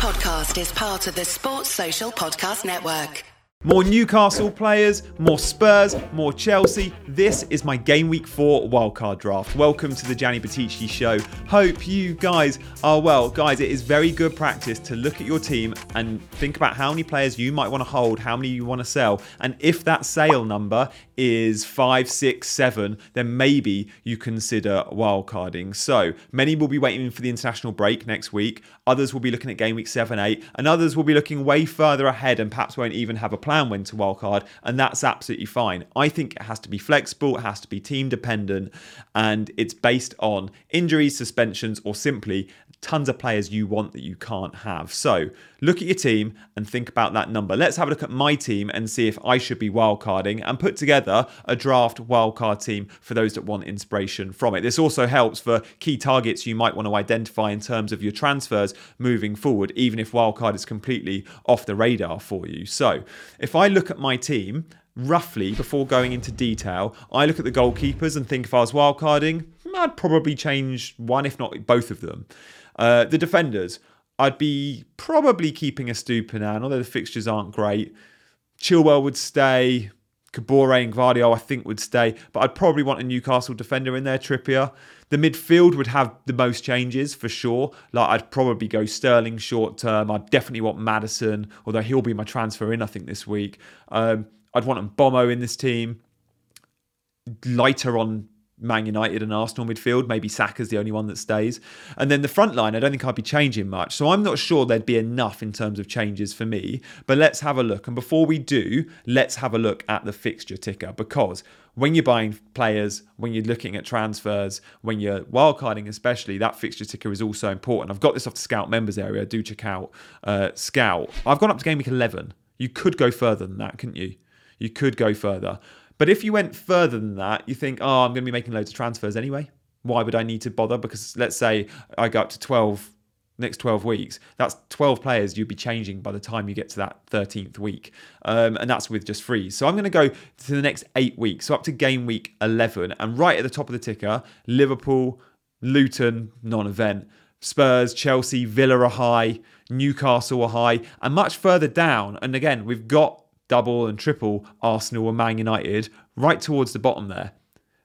podcast is part of the Sports Social Podcast Network. More Newcastle players, more Spurs, more Chelsea. This is my Game Week 4 wildcard draft. Welcome to the Gianni Buttice Show. Hope you guys are well. Guys, it is very good practice to look at your team and think about how many players you might want to hold, how many you want to sell. And if that sale number is five, six, seven, then maybe you consider wildcarding. So many will be waiting for the international break next week. Others will be looking at Game Week 7, 8, and others will be looking way further ahead and perhaps won't even have a plan when to wildcard, and that's absolutely fine. I think it has to be flexible, it has to be team dependent, and it's based on injuries, suspensions, or simply tons of players you want that you can't have. So look at your team and think about that number. Let's have a look at my team and see if I should be wildcarding and put together a draft wildcard team for those that want inspiration from it. This also helps for key targets you might want to identify in terms of your transfers moving forward, even if wildcard is completely off the radar for you. So if I look at my team, roughly before going into detail, I look at the goalkeepers and think if I was wildcarding, I'd probably change one, if not both of them. Uh, the defenders, I'd be probably keeping a Estupiñán, although the fixtures aren't great. Chilwell would stay. Kabore and Gvardiol, I think, would stay, but I'd probably want a Newcastle defender in there, Trippier. The midfield would have the most changes for sure. Like I'd probably go Sterling short term. I'd definitely want Maddison, although he'll be my transfer in, I think, this week. Um, I'd want Mbeumo in this team. Lighter on Man United and Arsenal midfield. Maybe Saka's the only one that stays. And then the front line, I don't think I'd be changing much. So I'm not sure there'd be enough in terms of changes for me. But let's have a look. And before we do, let's have a look at the fixture ticker because when you're buying players, when you're looking at transfers, when you're wildcarding especially, that fixture ticker is also important. I've got this off the Scout members area. Do check out uh, Scout. I've gone up to game week 11. You could go further than that, couldn't you? You could go further. But if you went further than that, you think, oh, I'm going to be making loads of transfers anyway. Why would I need to bother? Because let's say I go up to 12 next 12 weeks, that's 12 players you'd be changing by the time you get to that 13th week. Um, and that's with just frees. So I'm going to go to the next eight weeks, so up to game week 11. And right at the top of the ticker, Liverpool, Luton, non event. Spurs, Chelsea, Villa are high, Newcastle are high, and much further down. And again, we've got double and triple Arsenal and Man United right towards the bottom there.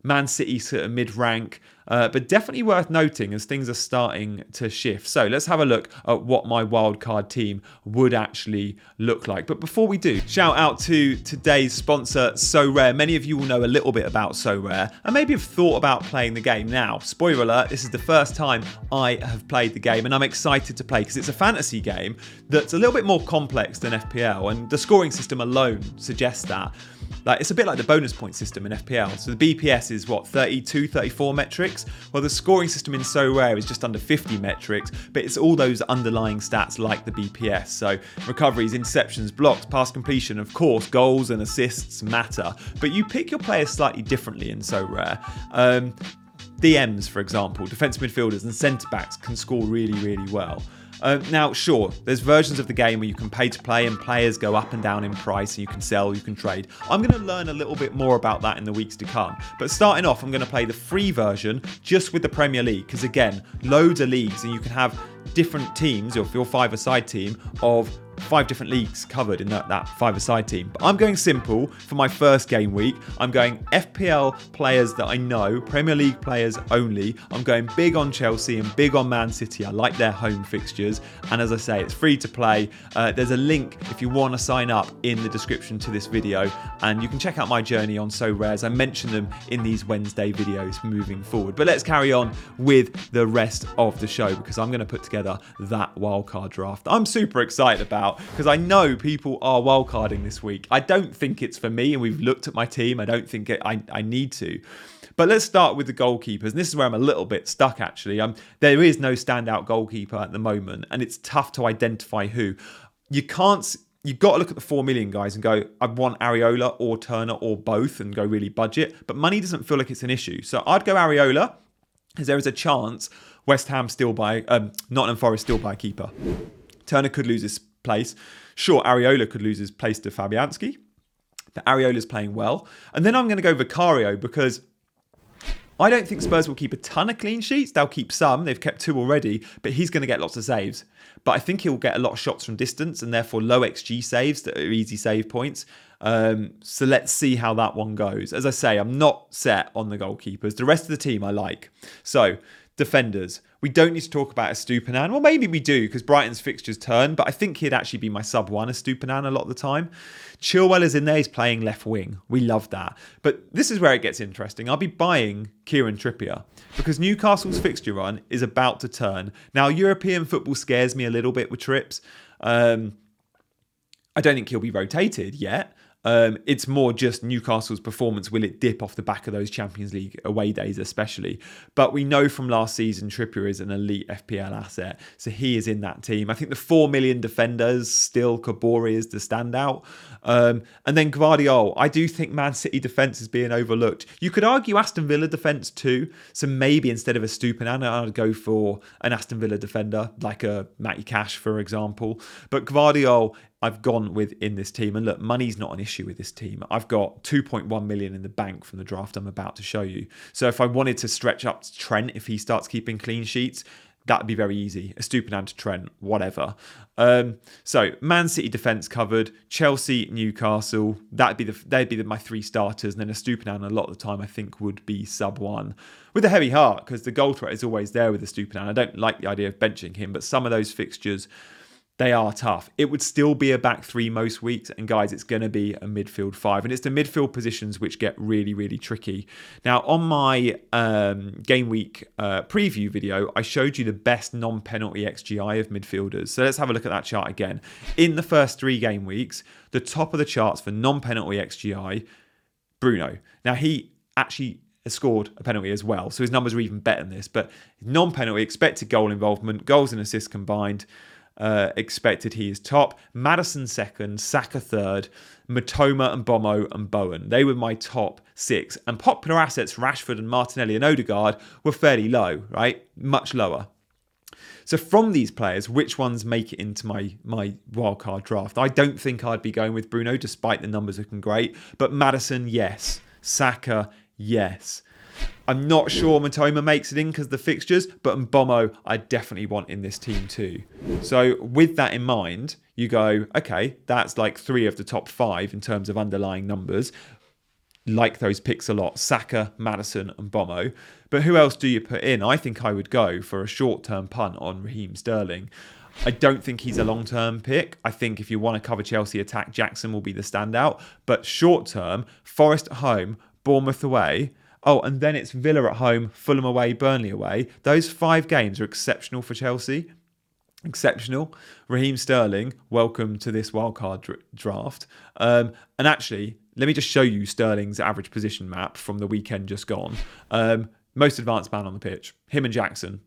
Man City sort of mid rank, uh, but definitely worth noting as things are starting to shift. So let's have a look at what my wildcard team would actually look like. But before we do, shout out to today's sponsor, Sorare. Many of you will know a little bit about Sorare and maybe have thought about playing the game. Now, spoiler alert, this is the first time I have played the game and I'm excited to play because it's a fantasy game that's a little bit more complex than FPL and the scoring system alone suggests that. Like it's a bit like the bonus point system in FPL. So the BPS is what 32, 34 metrics, while the scoring system in Sorare is just under 50 metrics, but it's all those underlying stats like the BPS. So recoveries, interceptions, blocks, pass completion, of course, goals and assists matter, but you pick your players slightly differently in Sorare. Um, DMs, for example, defensive midfielders and centre backs can score really, really well. Uh, now, sure, there's versions of the game where you can pay to play and players go up and down in price and you can sell, you can trade. I'm going to learn a little bit more about that in the weeks to come. But starting off, I'm going to play the free version just with the Premier League because, again, loads of leagues and you can have different teams, your five-a-side team, of five different leagues covered in that, that five-a-side team. But I'm going simple for my first game week. I'm going FPL players that I know, Premier League players only. I'm going big on Chelsea and big on Man City. I like their home fixtures. And as I say, it's free to play. Uh, there's a link if you want to sign up in the description to this video. And you can check out my journey on Sorares. I mention them in these Wednesday videos moving forward. But let's carry on with the rest of the show because I'm going to put together that wildcard draft. I'm super excited about about because I know people are wildcarding this week. I don't think it's for me, and we've looked at my team. I don't think it, I, I need to. But let's start with the goalkeepers. And this is where I'm a little bit stuck actually. Um, there is no standout goalkeeper at the moment, and it's tough to identify who. You can't you've got to look at the 4 million guys and go, I want Areola or Turner or both and go really budget. But money doesn't feel like it's an issue. So I'd go Areola because there is a chance West Ham still buy, um, Nottingham Forest still buy a keeper. Turner could lose his place. Sure, Areola could lose his place to Fabianski, but Areola's playing well. And then I'm going to go Vicario because I don't think Spurs will keep a ton of clean sheets. They'll keep some. They've kept two already, but he's going to get lots of saves. But I think he'll get a lot of shots from distance and therefore low XG saves that are easy save points. Um, so let's see how that one goes. As I say, I'm not set on the goalkeepers. The rest of the team I like. So defenders. We don't need to talk about Estupiñán. Well, maybe we do because Brighton's fixtures turn, but I think he'd actually be my sub one Estupiñán a lot of the time. Chilwell is in there, he's playing left wing. We love that. But this is where it gets interesting. I'll be buying Kieran Trippier because Newcastle's fixture run is about to turn. Now, European football scares me a little bit with trips. Um, I don't think he'll be rotated yet. Um, it's more just Newcastle's performance. Will it dip off the back of those Champions League away days, especially? But we know from last season, Trippier is an elite FPL asset. So he is in that team. I think the 4 million defenders, still Kabore is the standout. Um, and then Gvardiol. I do think Man City defence is being overlooked. You could argue Aston Villa defence too. So maybe instead of Estupiñán, I'd go for an Aston Villa defender, like a Matty Cash, for example. But Gvardiol I've gone with in this team. And look, money's not an issue with this team. I've got 2.1 million in the bank from the draft I'm about to show you. So if I wanted to stretch up to Trent, if he starts keeping clean sheets, that'd be very easy. Estupiñán to Trent, whatever. Um, so Man City defense covered, Chelsea, Newcastle. That'd be the they'd be the, my three starters, and then Estupiñán a lot of the time I think would be sub one with a heavy heart because the goal threat is always there with Estupiñán. I don't like the idea of benching him, but some of those fixtures they are tough. It would still be a back three most weeks, and guys, it's going to be a midfield five, and it's the midfield positions which get really, really tricky. Now, on my um, game week uh, preview video, I showed you the best non-penalty XGI of midfielders. So let's have a look at that chart again. In the first three game weeks, the top of the charts for non-penalty XGI, Bruno. Now he actually has scored a penalty as well, so his numbers are even better than this. But non-penalty expected goal involvement, goals and assists combined uh, expected he is top. Maddison second, Saka third, Mitoma and Mbeumo and Bowen. They were my top six. And popular assets, Rashford and Martinelli and Odegaard, were fairly low, right? Much lower. So from these players, which ones make it into my my wildcard draft? I don't think I'd be going with Bruno, despite the numbers looking great. But Maddison, yes. Saka, yes. I'm not sure Mitoma makes it in because the fixtures, but Mbeumo I definitely want in this team too. So with that in mind, you go, okay, that's like three of the top five in terms of underlying numbers. Like those picks a lot, Saka, Maddison, and Mbeumo. But who else do you put in? I think I would go for a short-term punt on Raheem Sterling. I don't think he's a long term pick. I think if you want to cover Chelsea attack, Jackson will be the standout. But short term, Forest at home, Bournemouth away, Oh, and then it's Villa at home, Fulham away, Burnley away. Those five games are exceptional for Chelsea. Exceptional. Raheem Sterling, welcome to this wildcard dr- draft. Um, and actually, let me just show you Sterling's average position map from the weekend just gone. Um, most advanced man on the pitch, him and Jackson.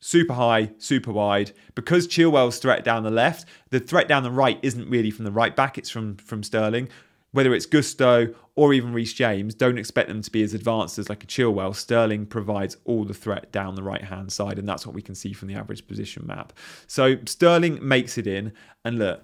Super high, super wide. Because Chilwell's threat down the left, the threat down the right isn't really from the right back, it's from, from Sterling whether it's Gusto or even Reece James, don't expect them to be as advanced as like a Chilwell. Sterling provides all the threat down the right hand side, and that's what we can see from the average position map. So Sterling makes it in, and look,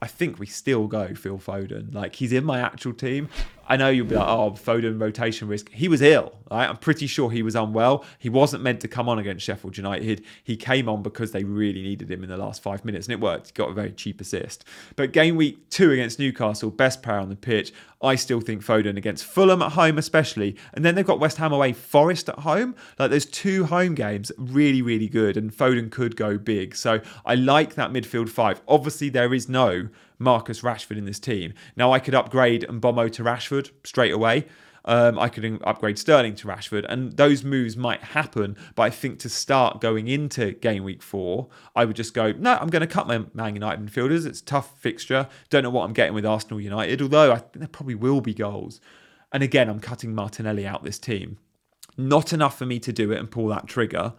I think we still go Phil Foden. Like he's in my actual team. I know you'll be like, oh, Foden rotation risk. He was ill. Right? I'm pretty sure he was unwell. He wasn't meant to come on against Sheffield United. He came on because they really needed him in the last five minutes, and it worked. He got a very cheap assist. But game week two against Newcastle, best player on the pitch. I still think Foden against Fulham at home, especially. And then they've got West Ham away, Forest at home. Like there's two home games, really, really good. And Foden could go big. So I like that midfield five. Obviously, there is no Marcus Rashford in this team. Now I could upgrade Mbeumo to Rashford straight away. Um, I could upgrade Sterling to Rashford, and those moves might happen. But I think to start going into game week four, I would just go, no, I'm going to cut my Man United midfielders. It's a tough fixture. Don't know what I'm getting with Arsenal United, although I think there probably will be goals. And again, I'm cutting Martinelli out this team. Not enough for me to do it and pull that trigger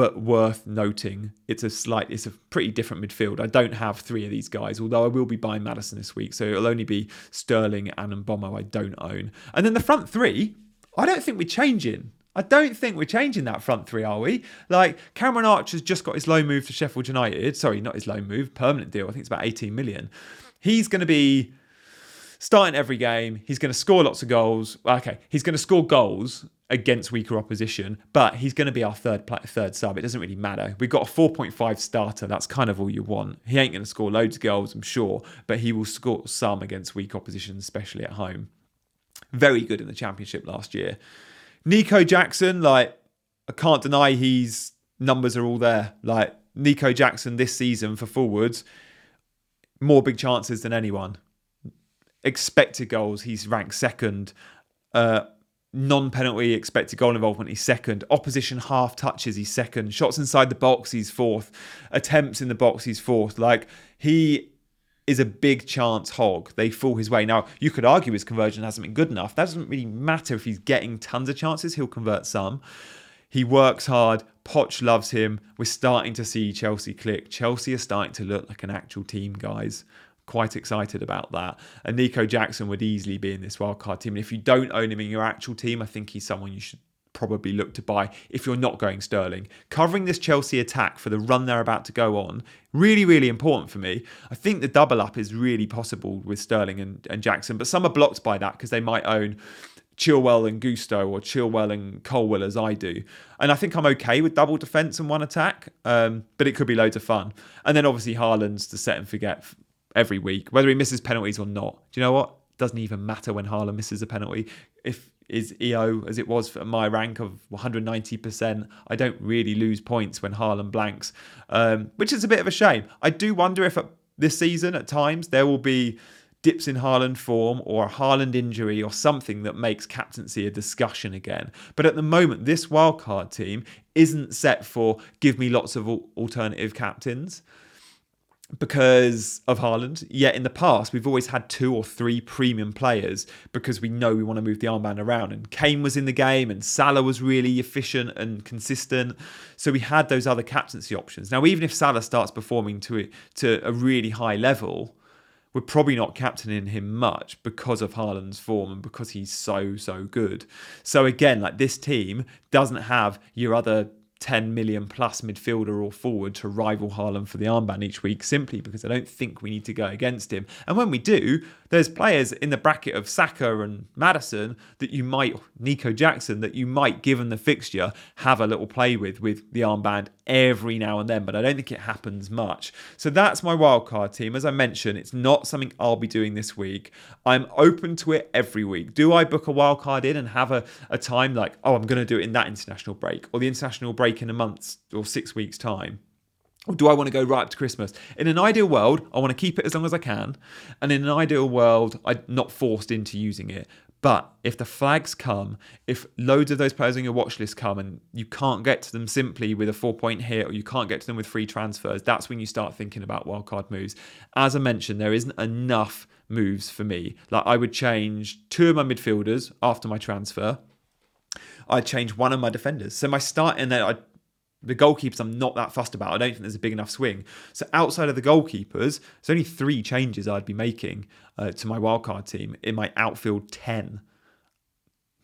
but worth noting. It's a slight, it's a pretty different midfield. I don't have three of these guys, although I will be buying Maddison this week, so it'll only be Sterling and Mbeumo I don't own. And then the front three, I don't think we're changing. I don't think we're changing that front three, are we? Like Cameron Archer's just got his loan move to Sheffield United. Sorry, not his loan move, permanent deal. I think it's about 18 million. He's going to be starting every game. He's going to score lots of goals. Okay, he's going to score goals against weaker opposition, but he's going to be our third third sub. It doesn't really matter. We've got a 4.5 starter. That's kind of all you want. He ain't going to score loads of goals, I'm sure, but he will score some against weak opposition, especially at home. Very good in the championship last year. Nico Jackson, like I can't deny his numbers are all there. Like Nico Jackson this season for forwards, more big chances than anyone. Expected goals, he's ranked second. Uh, non-penalty expected goal involvement he's second. Opposition half touches he's second. Shots inside the box he's fourth. Attempts in the box he's fourth. Like he is a big chance hog. They fall his way. Now you could argue his conversion hasn't been good enough. That doesn't really matter if he's getting tons of chances he'll convert some. He works hard Poch loves him. We're starting to see Chelsea click. Chelsea are starting to look like an actual team guys quite excited about that. And Nico Jackson would easily be in this wildcard team. And if you don't own him in your actual team, I think he's someone you should probably look to buy if you're not going Sterling. Covering this Chelsea attack for the run they're about to go on, really, really important for me. I think the double up is really possible with Sterling and, and Jackson, but some are blocked by that because they might own Chilwell and Gusto or Chilwell and Colwill as I do. And I think I'm okay with double defence and one attack, um, but it could be loads of fun. And then obviously Haaland's the set and forget every week, whether he misses penalties or not. Do you know what? Doesn't even matter when Haaland misses a penalty. If is EO as it was for my rank of 190%, I don't really lose points when Haaland blanks, um, which is a bit of a shame. I do wonder if this season at times there will be dips in Haaland form or a Haaland injury or something that makes captaincy a discussion again. But at the moment, this wildcard team isn't set for give me lots of alternative captains because of Haaland. Yet in the past, we've always had two or three premium players because we know we want to move the armband around. And Kane was in the game, and Salah was really efficient and consistent. So we had those other captaincy options. Now, even if Salah starts performing to to a really high level, we're probably not captaining him much because of Haaland's form and because he's so so good. So again, like this team doesn't have your other 10 million plus midfielder or forward to rival Haaland for the armband each week simply because I don't think we need to go against him. And when we do, there's players in the bracket of Saka and Maddison that you might, Nico Jackson, that you might, given the fixture, have a little play with with the armband every now and then, but I don't think it happens much. So that's my wildcard team. As I mentioned, it's not something I'll be doing this week. I'm open to it every week. Do I book a wildcard in and have a, a time like, oh, I'm going to do it in that international break or the international break? in a month or six weeks' time? Or do I want to go right up to Christmas? In an ideal world, I want to keep it as long as I can. And in an ideal world, I'm not forced into using it. But if the flags come, if loads of those players on your watch list come and you can't get to them simply with a four point hit or you can't get to them with free transfers, that's when you start thinking about wildcard moves. As I mentioned, there isn't enough moves for me. Like I would change two of my midfielders after my transfer I'd change one of my defenders. So my start and then I the goalkeepers I'm not that fussed about. I don't think there's a big enough swing. So outside of the goalkeepers, there's only three changes I'd be making uh, to my wildcard team in my outfield 10.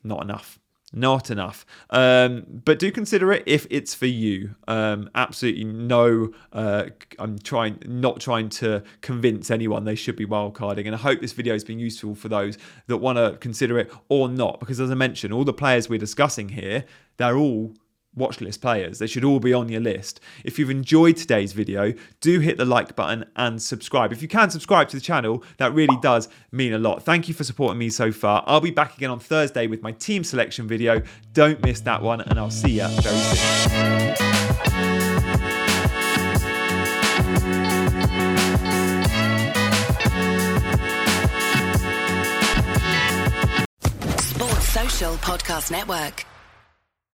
Not enough not enough. Um, but do consider it if it's for you. Um, absolutely no. Uh, I'm trying not trying to convince anyone they should be wildcarding, and I hope this video has been useful for those that want to consider it or not. Because as I mentioned, all the players we're discussing here, they're all watch list players. They should all be on your list. If you've enjoyed today's video, do hit the like button and subscribe. If you can subscribe to the channel, that really does mean a lot. Thank you for supporting me so far. I'll be back again on Thursday with my team selection video. Don't miss that one, and I'll see you very soon. Sports Social Podcast Network.